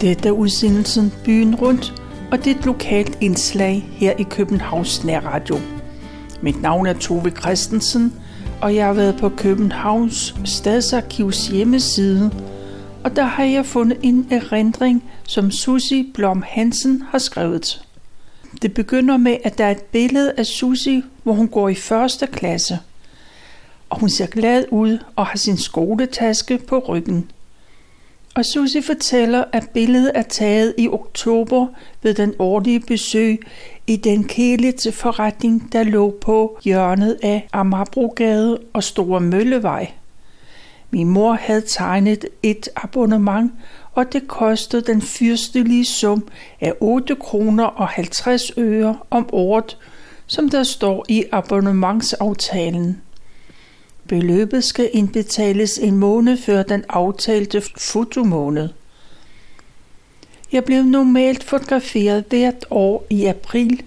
Dette er udsendelsen Byen Rundt, og det er et lokalt indslag her i Københavns Nærradio. Mit navn er Tove Christensen, og jeg har været på Københavns Stadsarkivs hjemmeside, og der har jeg fundet en erindring, som Susi Blom Hansen har skrevet. Det begynder med, at der er et billede af Susi, hvor hun går i første klasse. Og hun ser glad ud og har sin skoletaske på ryggen. Og Susi fortæller, at billedet er taget i oktober ved den årlige besøg i den kælige forretning, der lå på hjørnet af Amagerbrogade og Store Møllevej. Min mor havde tegnet et abonnement, og det kostede den fyrstelige sum af 8 kroner og 50 øre om året, som der står i abonnementsaftalen. Beløbet skal indbetales en måned før den aftalte fotomåned. Jeg blev normalt fotograferet hvert år i april,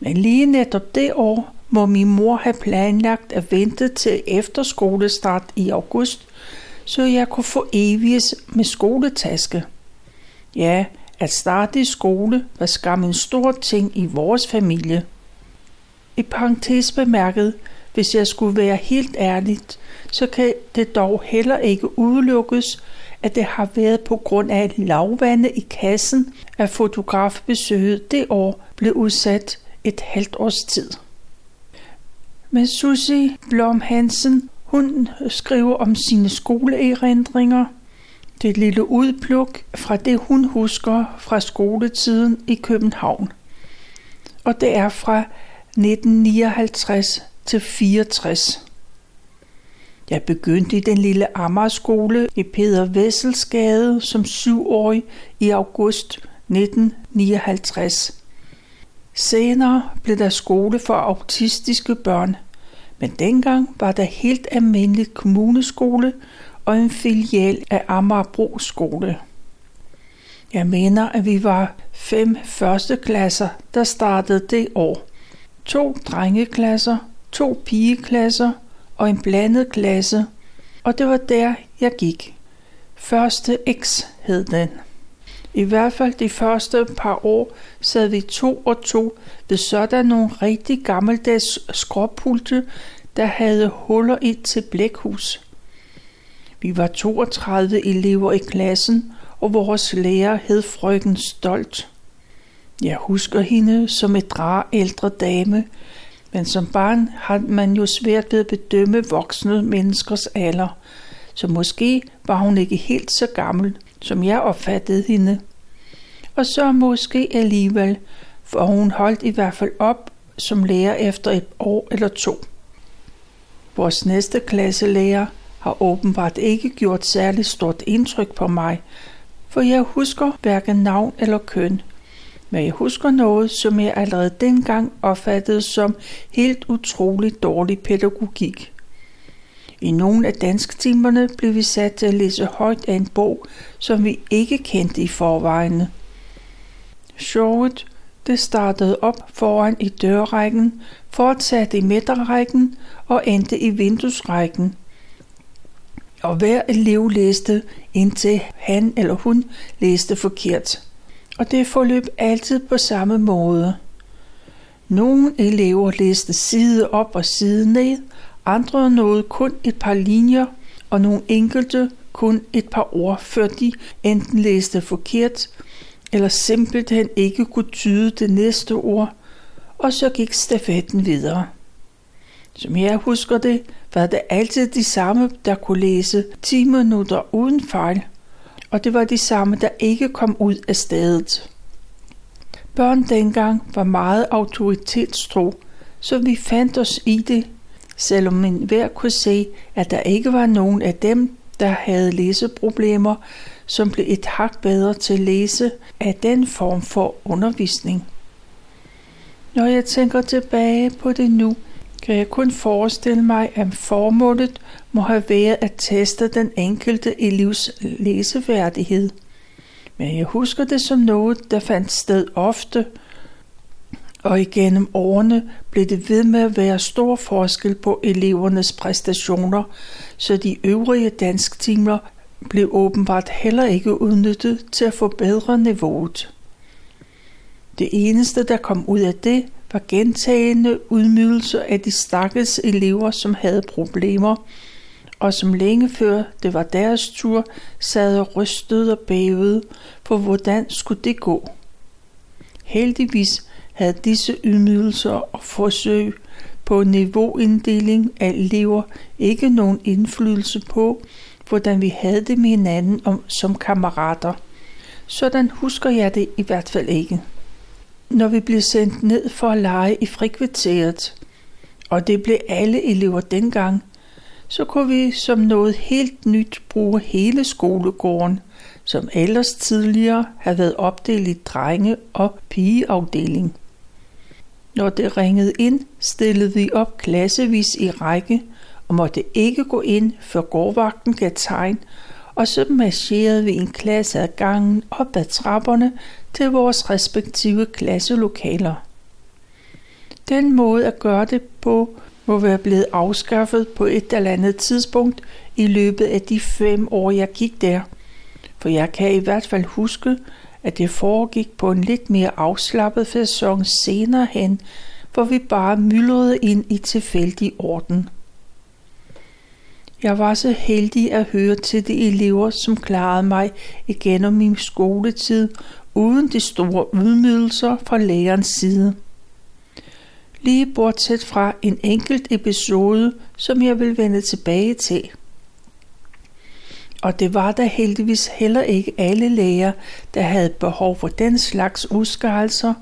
men lige netop det år må min mor have planlagt at vente til efterskolestart i august, så jeg kunne få eviges med skoletaske. Ja, at starte i skole var skam en stor ting i vores familie. I parentes bemærket, hvis jeg skulle være helt ærligt, så kan det dog heller ikke udelukkes, at det har været på grund af lavvande i kassen, at fotografbesøget det år blev udsat et halvt års tid. Men Susie Blom Hansen, hun skriver om sine skoleerindringer. Det lille udpluk fra det, hun husker fra skoletiden i København. Og det er fra 1959 til 64. Jeg begyndte i den lille Amagerskole i Peter Vesselsgade som syvårig i august 1959. Senere blev der skole for autistiske børn, men dengang var der helt almindelig kommuneskole og en filial af Amagerbro skole. Jeg mener, at vi var fem første klasser, der startede det år. To drengeklasser to pigeklasser og en blandet klasse, og det var der, jeg gik. Første X hed den. I hvert fald de første par år sad vi to og to ved sådan nogle rigtig gammeldags skråpulte, der havde huller i til blækhus. Vi var 32 elever i klassen, og vores lærer hed frøken Stolt. Jeg husker hende som et rar ældre dame, men som barn har man jo svært ved at bedømme voksne menneskers alder, så måske var hun ikke helt så gammel, som jeg opfattede hende. Og så måske alligevel, for hun holdt i hvert fald op som lærer efter et år eller to. Vores næste klasselærer har åbenbart ikke gjort særligt stort indtryk på mig, for jeg husker hverken navn eller køn – men jeg husker noget, som jeg allerede dengang opfattede som helt utroligt dårlig pædagogik. I nogle af dansktimerne blev vi sat til at læse højt af en bog, som vi ikke kendte i forvejen. Showet det startede op foran i dørrækken, fortsatte i midterrækken og endte i vinduesrækken. Og hver elev læste, indtil han eller hun læste forkert og det forløb altid på samme måde. Nogle elever læste side op og side ned, andre nåede kun et par linjer, og nogle enkelte kun et par ord, før de enten læste forkert, eller simpelthen ikke kunne tyde det næste ord, og så gik stafetten videre. Som jeg husker det, var det altid de samme, der kunne læse 10 minutter uden fejl, og det var de samme, der ikke kom ud af stedet. Børn dengang var meget autoritetstro, så vi fandt os i det, selvom en hver kunne se, at der ikke var nogen af dem, der havde læseproblemer, som blev et hak bedre til at læse af den form for undervisning. Når jeg tænker tilbage på det nu, kan jeg kun forestille mig, at formålet må have været at teste den enkelte elevs læseværdighed. Men jeg husker det som noget, der fandt sted ofte, og igennem årene blev det ved med at være stor forskel på elevernes præstationer, så de øvrige dansktimer blev åbenbart heller ikke udnyttet til at forbedre niveauet. Det eneste, der kom ud af det, var gentagende udmydelser af de stakkels elever, som havde problemer, og som længe før det var deres tur, sad og rystede og bævede, for hvordan skulle det gå? Heldigvis havde disse ydmygelser og forsøg på niveauinddeling af elever ikke nogen indflydelse på, hvordan vi havde det med hinanden om, som kammerater. Sådan husker jeg det i hvert fald ikke. Når vi blev sendt ned for at lege i frikvarteret, og det blev alle elever dengang, så kunne vi som noget helt nyt bruge hele skolegården, som ellers tidligere havde været opdelt i drenge- og pigeafdeling. Når det ringede ind, stillede vi op klassevis i række og måtte ikke gå ind, før gårdvagten gav tegn, og så marcherede vi en klasse ad gangen op ad trapperne til vores respektive klasselokaler. Den måde at gøre det på må være blevet afskaffet på et eller andet tidspunkt i løbet af de fem år, jeg gik der. For jeg kan i hvert fald huske, at det foregik på en lidt mere afslappet fasong senere hen, hvor vi bare myldrede ind i tilfældig orden. Jeg var så heldig at høre til de elever, som klarede mig igennem min skoletid, uden de store udmydelser fra lærerens side. Lige bortset fra en enkelt episode, som jeg vil vende tilbage til. Og det var der heldigvis heller ikke alle læger, der havde behov for den slags udskarelser,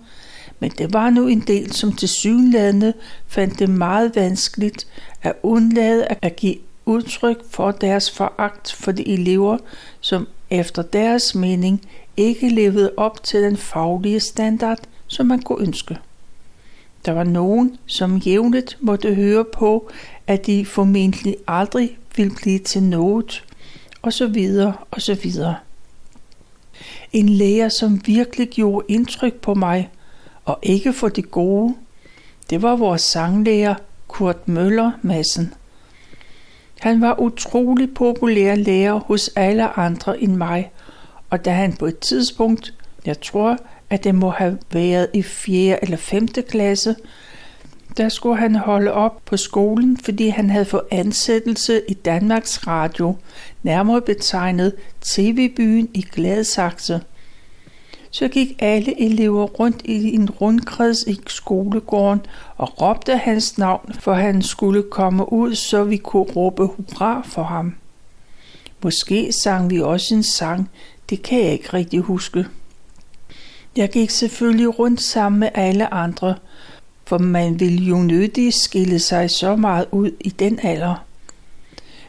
men det var nu en del, som til synlædende fandt det meget vanskeligt at undlade at give udtryk for deres foragt for de elever, som efter deres mening ikke levede op til den faglige standard, som man kunne ønske. Der var nogen, som jævnligt måtte høre på, at de formentlig aldrig ville blive til noget, og så videre, og så videre. En lærer, som virkelig gjorde indtryk på mig, og ikke for det gode, det var vores sanglærer Kurt Møller Madsen. Han var utrolig populær lærer hos alle andre end mig, og da han på et tidspunkt, jeg tror, at det må have været i 4. eller 5. klasse, der skulle han holde op på skolen, fordi han havde fået ansættelse i Danmarks Radio, nærmere betegnet TV-byen i Gladsaxe. Så gik alle elever rundt i en rundkreds i skolegården og råbte hans navn, for han skulle komme ud, så vi kunne råbe hurra for ham. Måske sang vi også en sang, det kan jeg ikke rigtig huske. Jeg gik selvfølgelig rundt sammen med alle andre, for man ville jo nødig skille sig så meget ud i den alder.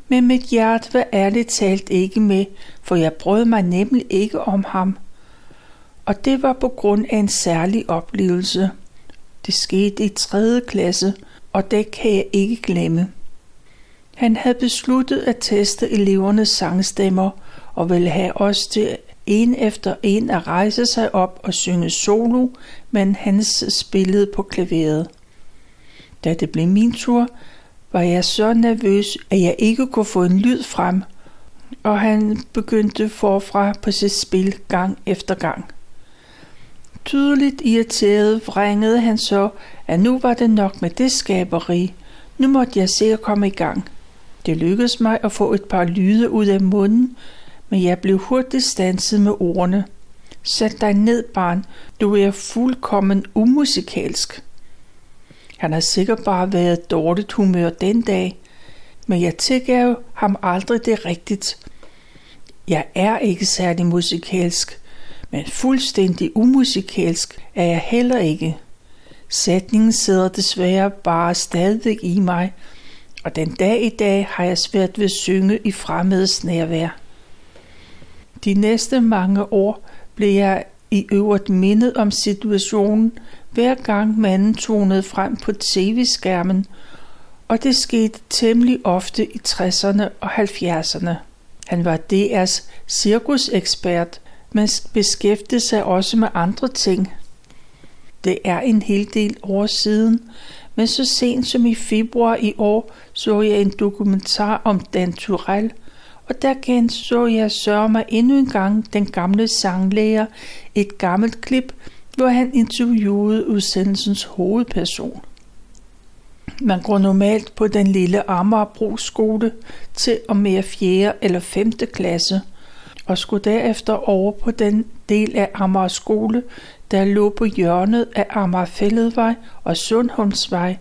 Men mit hjerte var ærligt talt ikke med, for jeg brød mig nemlig ikke om ham. Og det var på grund af en særlig oplevelse. Det skete i 3. klasse, og det kan jeg ikke glemme. Han havde besluttet at teste elevernes sangstemmer og ville have os til en efter en at rejse sig op og synge solo, men hans spillede på klaveret. Da det blev min tur, var jeg så nervøs, at jeg ikke kunne få en lyd frem, og han begyndte forfra på sit spil gang efter gang. Tydeligt irriteret vrængede han så, at nu var det nok med det skaberi. Nu måtte jeg se at komme i gang. Det lykkedes mig at få et par lyde ud af munden, men jeg blev hurtigt stanset med ordene. Sæt dig ned, barn. Du er fuldkommen umusikalsk. Han har sikkert bare været dårligt humør den dag, men jeg tilgav ham aldrig det rigtigt. Jeg er ikke særlig musikalsk, men fuldstændig umusikalsk er jeg heller ikke. Sætningen sidder desværre bare stadigvæk i mig, og den dag i dag har jeg svært ved at synge i fremmedes nærvær. De næste mange år blev jeg i øvrigt mindet om situationen, hver gang manden tonede frem på tv-skærmen, og det skete temmelig ofte i 60'erne og 70'erne. Han var DR's cirkusekspert, men beskæftigede sig også med andre ting. Det er en hel del år siden, men så sent som i februar i år så jeg en dokumentar om Dan Turell, og der genså jeg sørge mig endnu en gang den gamle sanglærer et gammelt klip, hvor han interviewede udsendelsens hovedperson. Man går normalt på den lille Amagerbro skole til og med 4. eller 5. klasse, og skulle derefter over på den del af Amager skole, der lå på hjørnet af Amagerfælledvej og Sundholmsvej,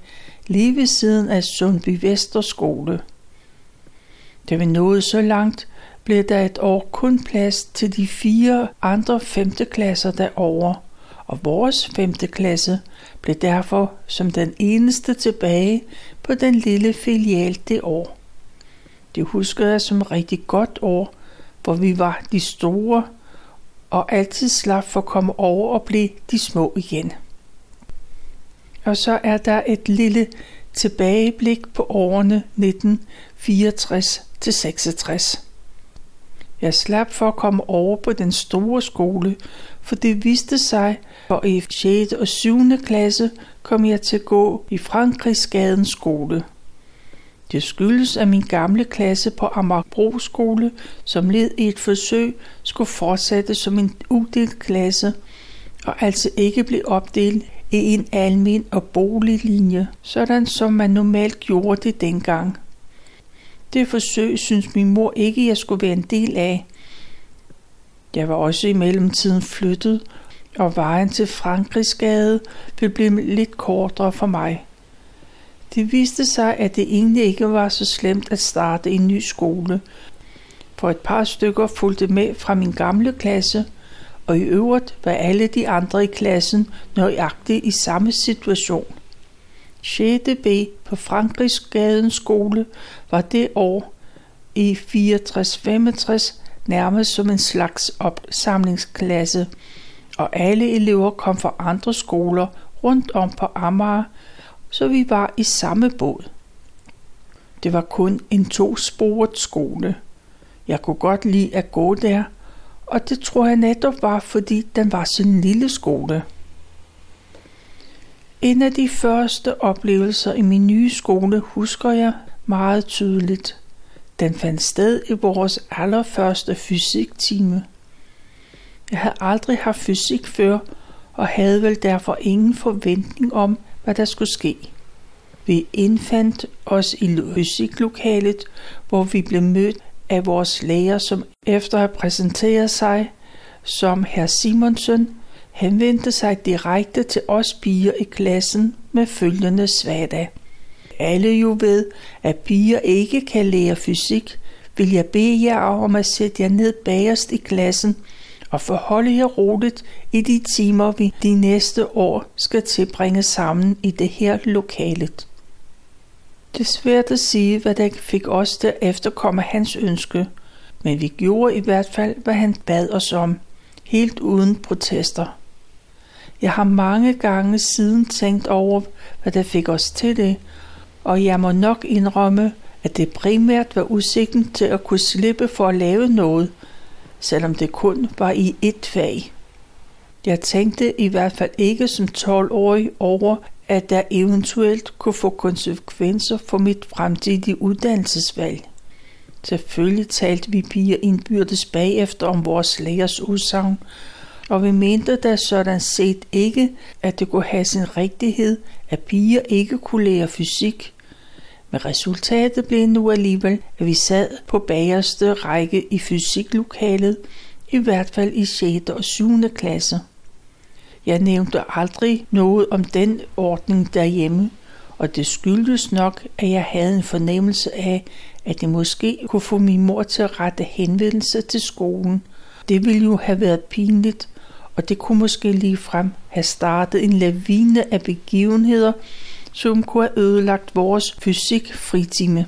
lige ved siden af Sundby Vesterskole. Da vi nåede så langt, blev der et år kun plads til de fire andre femte klasser derovre, og vores femte klasse blev derfor som den eneste tilbage på den lille filial det år. Det husker jeg som et rigtig godt år, hvor vi var de store og altid slap for at komme over og blive de små igen. Og så er der et lille tilbageblik på årene 1964 til 66. Jeg slap for at komme over på den store skole, for det viste sig, at i 6. og 7. klasse kom jeg til at gå i Frankrigsgadens skole. Det skyldes, at min gamle klasse på Amagerbro skole, som led i et forsøg, skulle fortsætte som en udelt klasse, og altså ikke blive opdelt i en almen og boliglinje, sådan som man normalt gjorde det dengang. Det forsøg synes min mor ikke, jeg skulle være en del af. Jeg var også i mellemtiden flyttet, og vejen til Frankrigsgade ville blive lidt kortere for mig. Det viste sig, at det egentlig ikke var så slemt at starte en ny skole, for et par stykker fulgte med fra min gamle klasse, og i øvrigt var alle de andre i klassen nøjagtigt i samme situation. 6. B på Frankrigsgaden skole var det år i 64-65 nærmest som en slags opsamlingsklasse, og alle elever kom fra andre skoler rundt om på Amager, så vi var i samme båd. Det var kun en to-sporet skole. Jeg kunne godt lide at gå der, og det tror jeg netop var, fordi den var sådan en lille skole. En af de første oplevelser i min nye skole husker jeg meget tydeligt. Den fandt sted i vores allerførste fysiktime. Jeg havde aldrig haft fysik før, og havde vel derfor ingen forventning om, hvad der skulle ske. Vi indfandt os i fysiklokalet, hvor vi blev mødt af vores lærer, som efter at præsentere sig som herr Simonsen, henvendte sig direkte til os piger i klassen med følgende svada. Alle jo ved, at piger ikke kan lære fysik, vil jeg bede jer om at sætte jer ned bagerst i klassen og forholde jer roligt i de timer, vi de næste år skal tilbringe sammen i det her lokalet. Det er svært at sige, hvad der fik os til at efterkomme hans ønske, men vi gjorde i hvert fald, hvad han bad os om, helt uden protester. Jeg har mange gange siden tænkt over, hvad der fik os til det, og jeg må nok indrømme, at det primært var udsigten til at kunne slippe for at lave noget, selvom det kun var i ét fag. Jeg tænkte i hvert fald ikke som 12-årig over, at der eventuelt kunne få konsekvenser for mit fremtidige uddannelsesvalg. Selvfølgelig talte vi piger indbyrdes bagefter om vores lærers udsagn, og vi mente da sådan set ikke, at det kunne have sin rigtighed, at piger ikke kunne lære fysik. Men resultatet blev nu alligevel, at vi sad på bagerste række i fysiklokalet, i hvert fald i 6. og 7. klasse. Jeg nævnte aldrig noget om den ordning derhjemme, og det skyldes nok, at jeg havde en fornemmelse af, at det måske kunne få min mor til at rette henvendelse til skolen. Det ville jo have været pinligt, og det kunne måske lige frem have startet en lavine af begivenheder, som kunne have ødelagt vores fysik-fritime.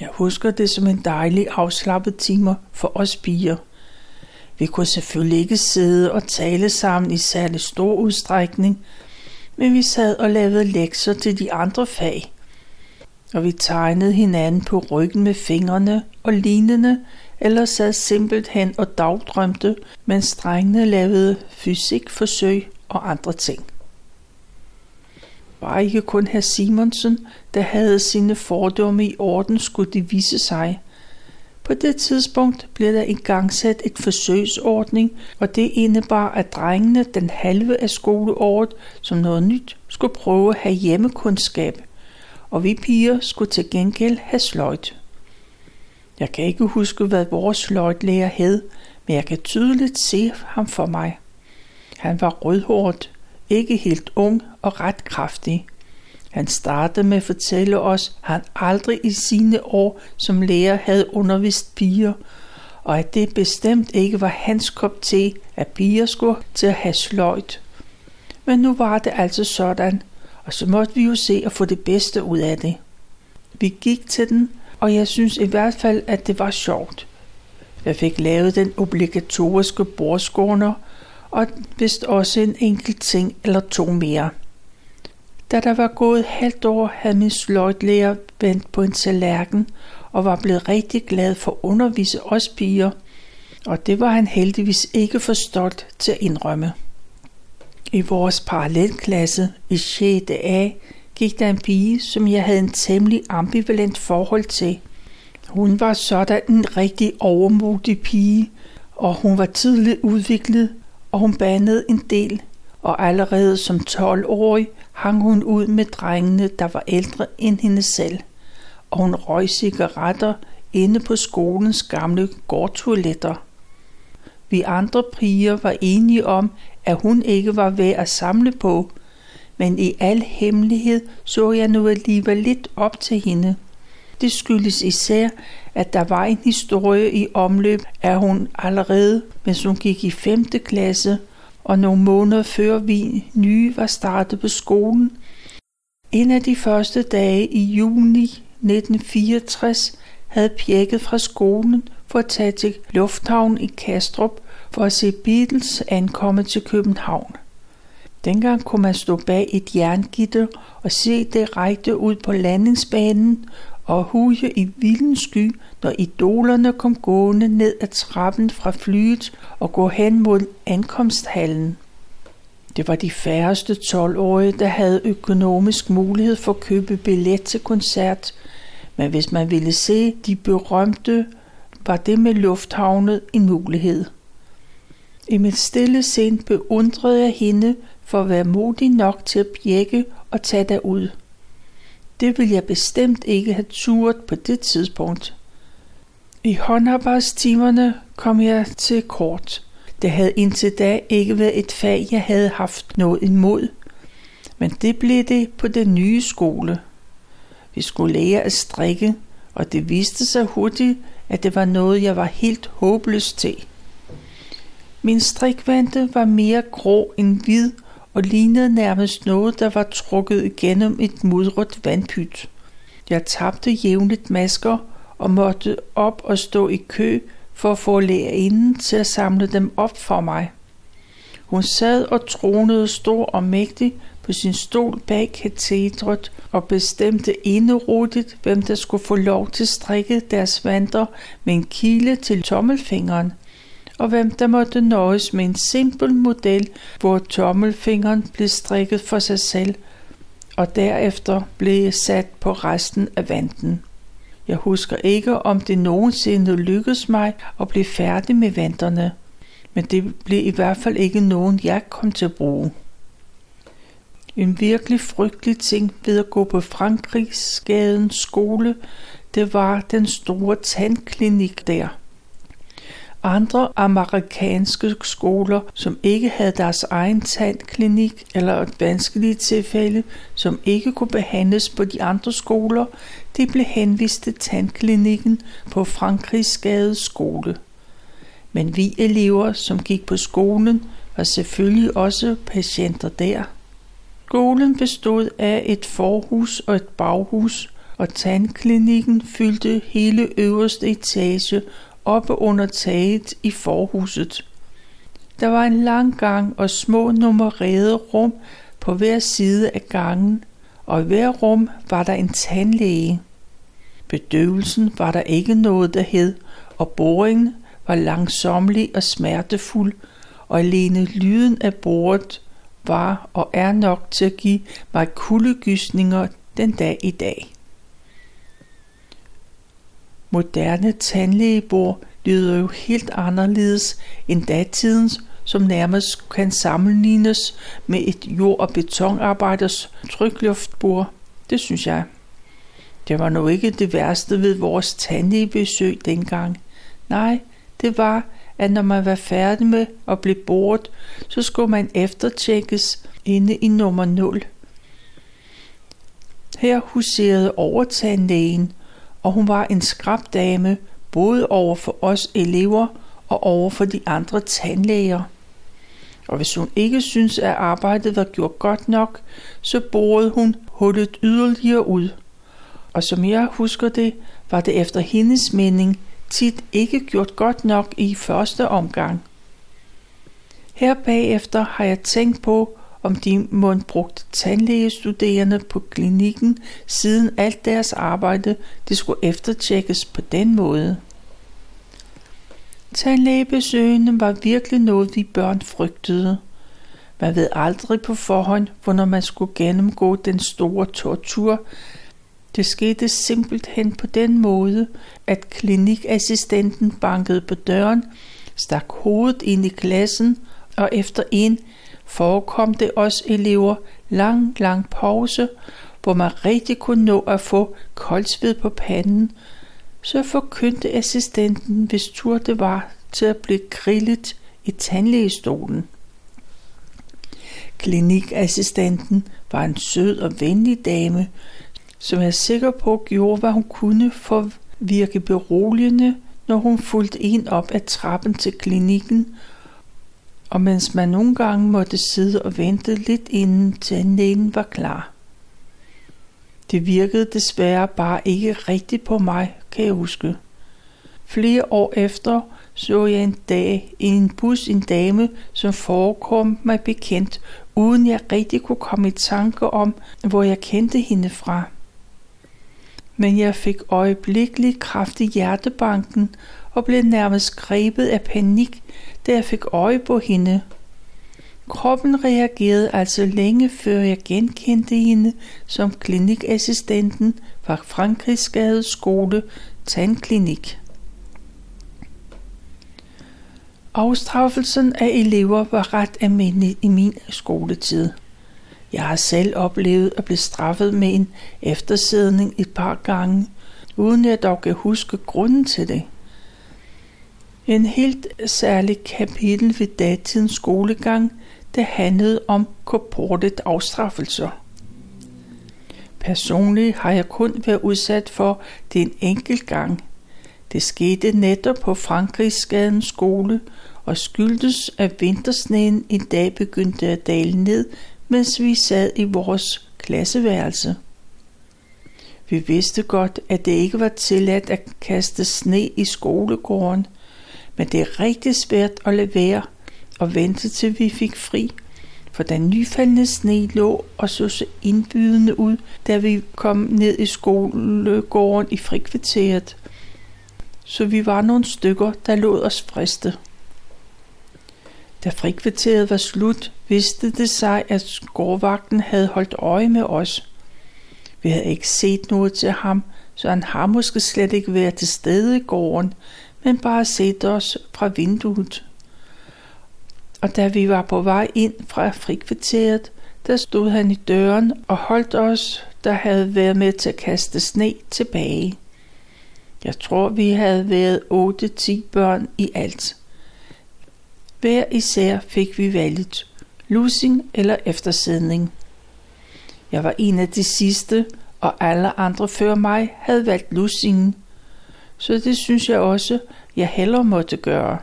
Jeg husker det som en dejlig afslappet timer for os piger. Vi kunne selvfølgelig ikke sidde og tale sammen i særlig stor udstrækning, men vi sad og lavede lektier til de andre fag. Og vi tegnede hinanden på ryggen med fingrene og lignende, eller sad simpelthen og dagdrømte, mens drengene lavede fysikforsøg og andre ting. Var ikke kun herr Simonsen, der havde sine fordomme i orden, skulle de vise sig. På det tidspunkt blev der igangsat et forsøgsordning, og det indebar, at drengene den halve af skoleåret som noget nyt skulle prøve at have hjemmekundskab, og vi piger skulle til gengæld have sløjt. Jeg kan ikke huske, hvad vores sløjtlærer hed, men jeg kan tydeligt se ham for mig. Han var rødhåret, ikke helt ung og ret kraftig. Han startede med at fortælle os, at han aldrig i sine år som lærer havde undervist piger, og at det bestemt ikke var hans kop te, at piger skulle til at have sløjt. Men nu var det altså sådan, og så måtte vi jo se at få det bedste ud af det. Vi gik til den, og jeg synes i hvert fald, at det var sjovt. Jeg fik lavet den obligatoriske bordskåner, og vist også en enkelt ting eller to mere. Da der var gået halvt år, havde min sløjtlærer vendt på en tallerken og var blevet rigtig glad for at undervise os piger, og det var han heldigvis ikke for stolt til at indrømme. I vores parallelklasse i 6. A gik der en pige, som jeg havde en temmelig ambivalent forhold til. Hun var sådan en rigtig overmodig pige, og hun var tidligt udviklet, og hun bandede en del, og allerede som 12-årig hang hun ud med drengene, der var ældre end hende selv, og hun røg cigaretter inde på skolens gamle gårdtoiletter. Vi andre piger var enige om, at hun ikke var værd at samle på, men i al hemmelighed så jeg nu alligevel lidt op til hende. Det skyldes især, at der var en historie i omløb, at hun allerede, mens hun gik i 5. klasse, og nogle måneder før vi nye var startet på skolen, en af de første dage i juni 1964 havde pjekket fra skolen for at tage til lufthavnen i Kastrup for at se Beatles ankomme til København. Dengang kunne man stå bag et jerngitter og se det rejte ud på landingsbanen og huge i vilden sky, når idolerne kom gående ned ad trappen fra flyet og gå hen mod ankomsthallen. Det var de færreste 12-årige, der havde økonomisk mulighed for at købe billet til koncert, men hvis man ville se de berømte, var det med lufthavnet en mulighed. I mit stille sind beundrede jeg hende for at være modig nok til at bjække og tage derud. Det vil jeg bestemt ikke have turet på det tidspunkt. I håndarbejdstimerne kom jeg til kort. Det havde indtil da ikke været et fag, jeg havde haft noget imod. Men det blev det på den nye skole. Vi skulle lære at strikke, og det viste sig hurtigt, at det var noget, jeg var helt håbløs til. Min strikvante var mere grå end hvid og lignede nærmest noget, der var trukket igennem et mudret vandpyt. Jeg tabte jævnligt masker og måtte op og stå i kø for at få lærerinden til at samle dem op for mig. Hun sad og tronede stor og mægtig på sin stol bag katedret og bestemte enerodigt, hvem der skulle få lov til at strikke deres vanter med en kile til tommelfingeren – og hvem der måtte nøjes med en simpel model, hvor tommelfingeren blev strikket for sig selv, og derefter blev sat på resten af vanten. Jeg husker ikke, om det nogensinde lykkedes mig at blive færdig med vanterne, men det blev i hvert fald ikke nogen, jeg kom til at bruge. En virkelig frygtelig ting ved at gå på Frankrigsgadens skole, det var den store tandklinik der. Andre amerikanske skoler, som ikke havde deres egen tandklinik, eller et vanskeligt tilfælde, som ikke kunne behandles på de andre skoler, de blev henvist til tandklinikken på Frankrigsgade skole. Men vi elever, som gik på skolen, var selvfølgelig også patienter der. Skolen bestod af et forhus og et baghus, og tandklinikken fyldte hele øverste etage oppe under taget i forhuset. Der var en lang gang og små nummererede rum på hver side af gangen, og i hver rum var der en tandlæge. Bedøvelsen var der ikke noget, der hed, og boringen var langsomlig og smertefuld, og alene lyden af bordet var og er nok til at give mig kuldegysninger den dag i dag moderne tandlægebord lyder jo helt anderledes end datidens, som nærmest kan sammenlignes med et jord- og betonarbejders trykluftbord. Det synes jeg. Det var nu ikke det værste ved vores tandlægebesøg dengang. Nej, det var, at når man var færdig med at blive boret, så skulle man eftertjekkes inde i nummer 0. Her huserede overtandlægen, og hun var en skrabdame, både over for os elever og over for de andre tandlæger. Og hvis hun ikke synes, at arbejdet var gjort godt nok, så borede hun hullet yderligere ud. Og som jeg husker det, var det efter hendes mening tit ikke gjort godt nok i første omgang. Her bagefter har jeg tænkt på, om de måtte brugt tandlægestuderende på klinikken, siden alt deres arbejde det skulle eftertjekkes på den måde. Tandlægebesøgene var virkelig noget, vi børn frygtede. Man ved aldrig på forhånd, hvornår man skulle gennemgå den store tortur. Det skete simpelthen på den måde, at klinikassistenten bankede på døren, stak hovedet ind i klassen, og efter en forekom det os elever lang, lang pause, hvor man rigtig kunne nå at få koldsved på panden, så forkyndte assistenten, hvis tur det var, til at blive grillet i tandlægestolen. Klinikassistenten var en sød og venlig dame, som jeg er sikker på gjorde, hvad hun kunne for at virke beroligende, når hun fulgte en op ad trappen til klinikken, og mens man nogle gange måtte sidde og vente lidt inden tandlægen var klar. Det virkede desværre bare ikke rigtigt på mig, kan jeg huske. Flere år efter så jeg en dag i en bus en dame, som forekom mig bekendt, uden jeg rigtig kunne komme i tanke om, hvor jeg kendte hende fra. Men jeg fik øjeblikkeligt kraft i hjertebanken og blev nærmest grebet af panik, da jeg fik øje på hende. Kroppen reagerede altså længe før jeg genkendte hende som klinikassistenten fra Frankrigsgade skole tandklinik. Afstraffelsen af elever var ret almindelig i min skoletid. Jeg har selv oplevet at blive straffet med en eftersædning et par gange, uden jeg dog kan huske grunden til det. En helt særlig kapitel ved datidens skolegang, det handlede om korportet afstraffelser. Personligt har jeg kun været udsat for det en enkelt gang. Det skete netop på Frankrigsgadens skole og skyldtes, at vintersneen en dag begyndte at dale ned, mens vi sad i vores klasseværelse. Vi vidste godt, at det ikke var tilladt at kaste sne i skolegården, men det er rigtig svært at lade være og vente til vi fik fri, for den nyfaldende sne lå og så så indbydende ud, da vi kom ned i skolegården i frikvarteret. Så vi var nogle stykker, der lod os friste. Da frikvarteret var slut, vidste det sig, at skorvagten havde holdt øje med os. Vi havde ikke set noget til ham, så han har måske slet ikke været til stede i gården, men bare sætte os fra vinduet. Og da vi var på vej ind fra frikvarteret, der stod han i døren og holdt os, der havde været med til at kaste sne tilbage. Jeg tror, vi havde været 8-10 børn i alt. Hver især fik vi valget lusing eller eftersædning. Jeg var en af de sidste, og alle andre før mig havde valgt lusingen, så det synes jeg også, jeg heller måtte gøre.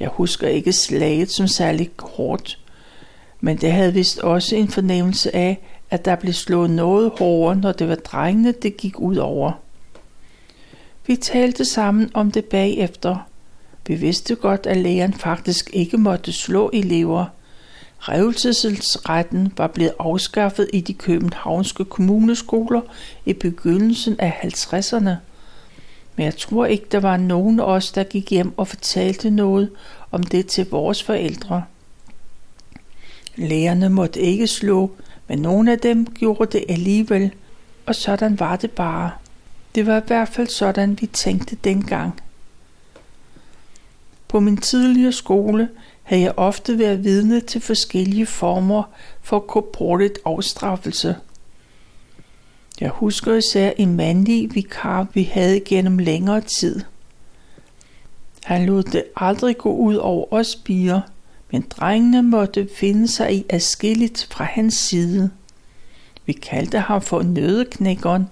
Jeg husker ikke slaget som særlig hårdt, men det havde vist også en fornemmelse af, at der blev slået noget hårdere, når det var drengene, det gik ud over. Vi talte sammen om det bagefter. Vi vidste godt, at læreren faktisk ikke måtte slå elever. Revelsesretten var blevet afskaffet i de københavnske kommuneskoler i begyndelsen af 50'erne. Men jeg tror ikke, der var nogen af os, der gik hjem og fortalte noget om det til vores forældre. Lærerne måtte ikke slå, men nogle af dem gjorde det alligevel, og sådan var det bare. Det var i hvert fald sådan, vi tænkte dengang. På min tidligere skole havde jeg ofte været vidne til forskellige former for korporligt afstraffelse. Jeg husker især en mandlig vikar, vi havde gennem længere tid. Han lod det aldrig gå ud over os piger, men drengene måtte finde sig i afskilligt fra hans side. Vi kaldte ham for nødeknækkeren,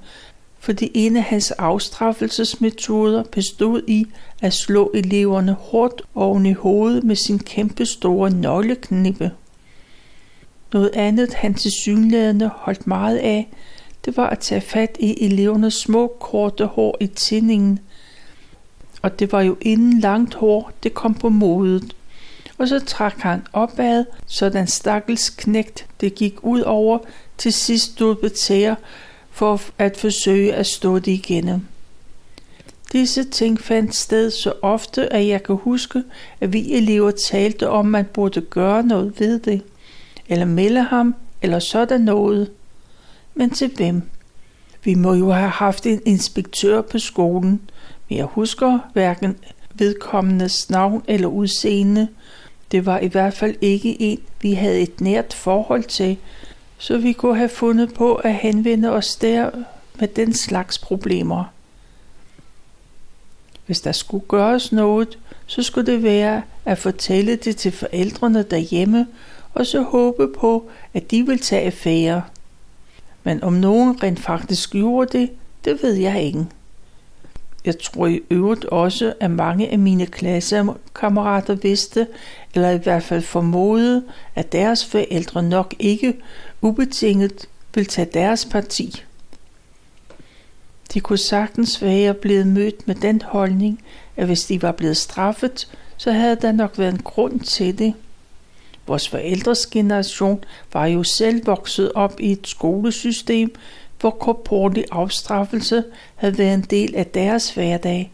fordi en af hans afstraffelsesmetoder bestod i at slå eleverne hårdt oven i hovedet med sin kæmpe store nøgleknippe. Noget andet han til synlædende holdt meget af, det var at tage fat i elevernes små korte hår i tændingen. Og det var jo inden langt hår, det kom på modet. Og så trak han opad, så den stakkels knægt, det gik ud over, til sidst stod betære for at forsøge at stå det igennem. Disse ting fandt sted så ofte, at jeg kan huske, at vi elever talte om, at man burde gøre noget ved det, eller melde ham, eller sådan noget. Men til hvem? Vi må jo have haft en inspektør på skolen, men jeg husker hverken vedkommendes navn eller udseende. Det var i hvert fald ikke en, vi havde et nært forhold til, så vi kunne have fundet på at henvende os der med den slags problemer. Hvis der skulle gøres noget, så skulle det være at fortælle det til forældrene derhjemme, og så håbe på, at de vil tage affære. Men om nogen rent faktisk gjorde det, det ved jeg ikke. Jeg tror i øvrigt også, at mange af mine klassekammerater vidste, eller i hvert fald formodede, at deres forældre nok ikke ubetinget ville tage deres parti. De kunne sagtens være blevet mødt med den holdning, at hvis de var blevet straffet, så havde der nok været en grund til det. Vores forældres generation var jo selv vokset op i et skolesystem, hvor korporlig afstraffelse havde været en del af deres hverdag.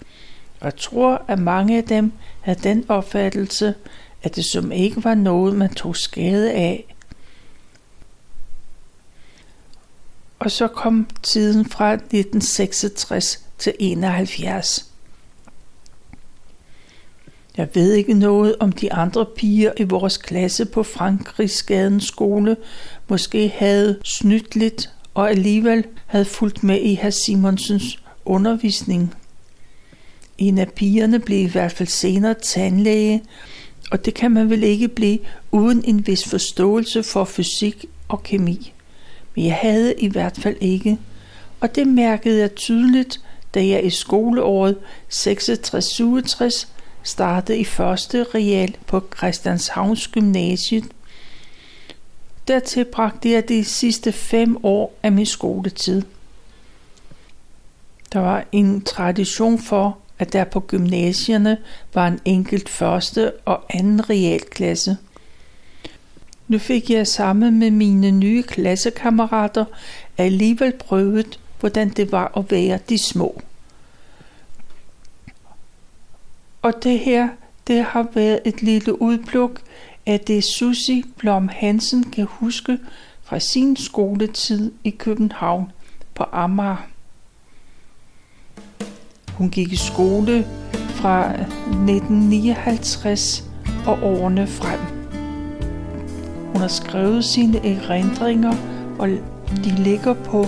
Og jeg tror, at mange af dem havde den opfattelse, at det som ikke var noget, man tog skade af. Og så kom tiden fra 1966 til 71. Jeg ved ikke noget om de andre piger i vores klasse på Frankrigsgadens skole måske havde snydt lidt og alligevel havde fulgt med i herr Simonsens undervisning. En af pigerne blev i hvert fald senere tandlæge, og det kan man vel ikke blive uden en vis forståelse for fysik og kemi. Men jeg havde i hvert fald ikke, og det mærkede jeg tydeligt, da jeg i skoleåret 66-67 startede i første real på Christianshavns Gymnasiet. Dertil bragte jeg de sidste fem år af min skoletid. Der var en tradition for, at der på gymnasierne var en enkelt første og anden realklasse. Nu fik jeg sammen med mine nye klassekammerater alligevel prøvet, hvordan det var at være de små. Og det her, det har været et lille udpluk af det Susi Blom Hansen kan huske fra sin skoletid i København på Amager. Hun gik i skole fra 1959 og årene frem. Hun har skrevet sine erindringer, og de ligger på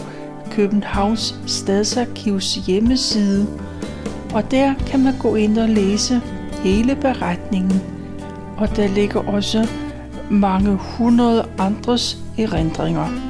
Københavns Stadsarkivs hjemmeside, og der kan man gå ind og læse hele beretningen. Og der ligger også mange hundrede andres erindringer.